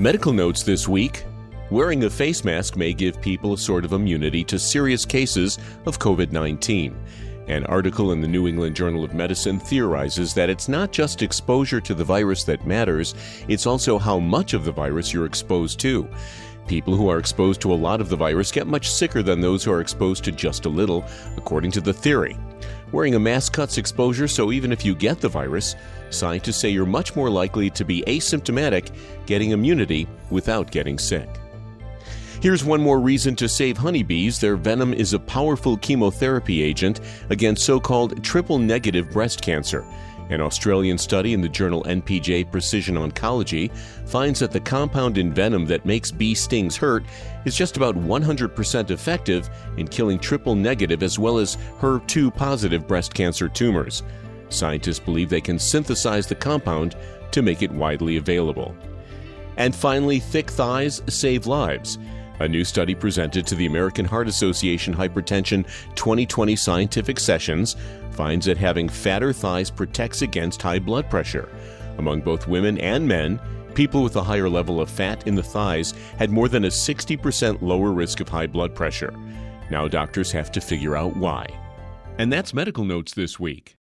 Medical notes this week Wearing a face mask may give people a sort of immunity to serious cases of COVID 19. An article in the New England Journal of Medicine theorizes that it's not just exposure to the virus that matters, it's also how much of the virus you're exposed to. People who are exposed to a lot of the virus get much sicker than those who are exposed to just a little, according to the theory. Wearing a mask cuts exposure, so even if you get the virus, scientists say you're much more likely to be asymptomatic, getting immunity without getting sick. Here's one more reason to save honeybees. Their venom is a powerful chemotherapy agent against so called triple negative breast cancer. An Australian study in the journal NPJ Precision Oncology finds that the compound in venom that makes bee stings hurt is just about 100% effective in killing triple negative as well as HER2 positive breast cancer tumors. Scientists believe they can synthesize the compound to make it widely available. And finally, thick thighs save lives. A new study presented to the American Heart Association Hypertension 2020 Scientific Sessions finds that having fatter thighs protects against high blood pressure. Among both women and men, people with a higher level of fat in the thighs had more than a 60% lower risk of high blood pressure. Now doctors have to figure out why. And that's medical notes this week.